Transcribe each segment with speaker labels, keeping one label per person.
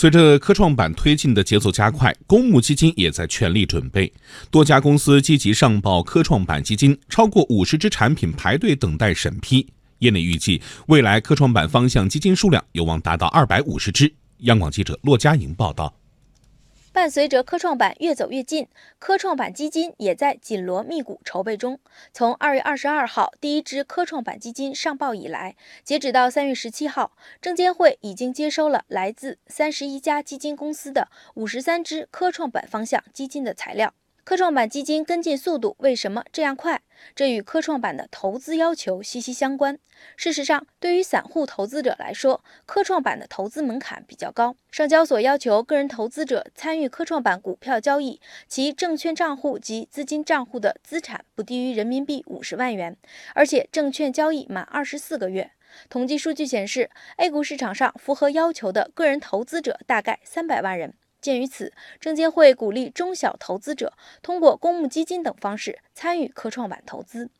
Speaker 1: 随着科创板推进的节奏加快，公募基金也在全力准备。多家公司积极上报科创板基金，超过五十只产品排队等待审批。业内预计，未来科创板方向基金数量有望达到二百五十只。央广记者骆佳莹报道。
Speaker 2: 伴随着科创板越走越近，科创板基金也在紧锣密鼓筹备中。从二月二十二号第一支科创板基金上报以来，截止到三月十七号，证监会已经接收了来自三十一家基金公司的五十三只科创板方向基金的材料。科创板基金跟进速度为什么这样快？这与科创板的投资要求息息相关。事实上，对于散户投资者来说，科创板的投资门槛比较高。上交所要求个人投资者参与科创板股票交易，其证券账户及资金账户的资产不低于人民币五十万元，而且证券交易满二十四个月。统计数据显示，A 股市场上符合要求的个人投资者大概三百万人。鉴于此，证监会鼓励中小投资者通过公募基金等方式参与科创板投资。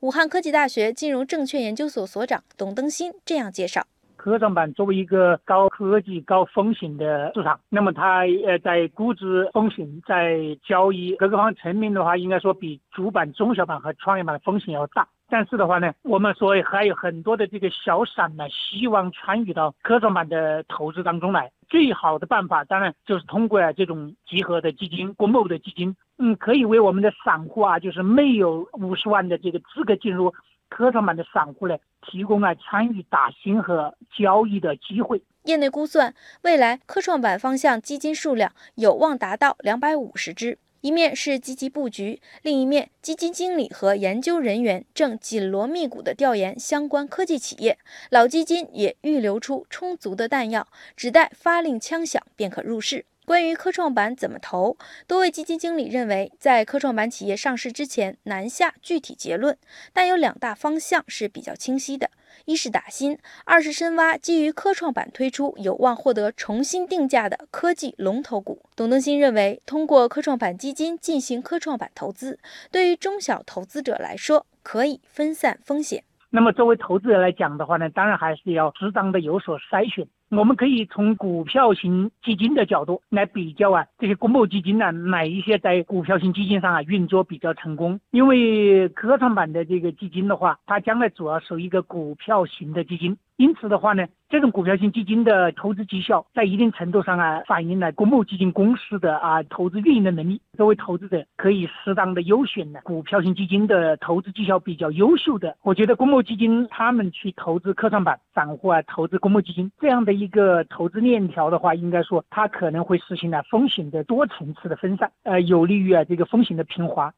Speaker 2: 武汉科技大学金融证券研究所所长董登新这样介绍：
Speaker 3: 科创板作为一个高科技、高风险的市场，那么它呃在估值风险、在交易各个方层面的话，应该说比主板、中小板和创业板的风险要大。但是的话呢，我们所以还有很多的这个小散呢，希望参与到科创板的投资当中来。最好的办法当然就是通过啊这种集合的基金、公募的基金，嗯，可以为我们的散户啊，就是没有五十万的这个资格进入科创板的散户呢，提供啊参与打新和交易的机会。
Speaker 2: 业内估算，未来科创板方向基金数量有望达到两百五十只。一面是积极布局，另一面基金经理和研究人员正紧锣密鼓地调研相关科技企业，老基金也预留出充足的弹药，只待发令枪响便可入市。关于科创板怎么投，多位基金经理认为，在科创板企业上市之前难下具体结论，但有两大方向是比较清晰的。一是打新，二是深挖基于科创板推出有望获得重新定价的科技龙头股。董登新认为，通过科创板基金进行科创板投资，对于中小投资者来说，可以分散风险。
Speaker 3: 那么，作为投资者来讲的话呢，当然还是要适当的有所筛选。我们可以从股票型基金的角度来比较啊，这些公募基金呢，哪一些在股票型基金上啊运作比较成功？因为科创板的这个基金的话，它将来主要是一个股票型的基金。因此的话呢，这种股票型基金的投资绩效，在一定程度上啊，反映了公募基金公司的啊投资运营的能力。作为投资者，可以适当的优选呢股票型基金的投资绩效比较优秀的。我觉得公募基金他们去投资科创板，散户啊投资公募基金这样的一个投资链条的话，应该说它可能会实行了风险的多层次的分散，呃，有利于啊这个风险的平滑。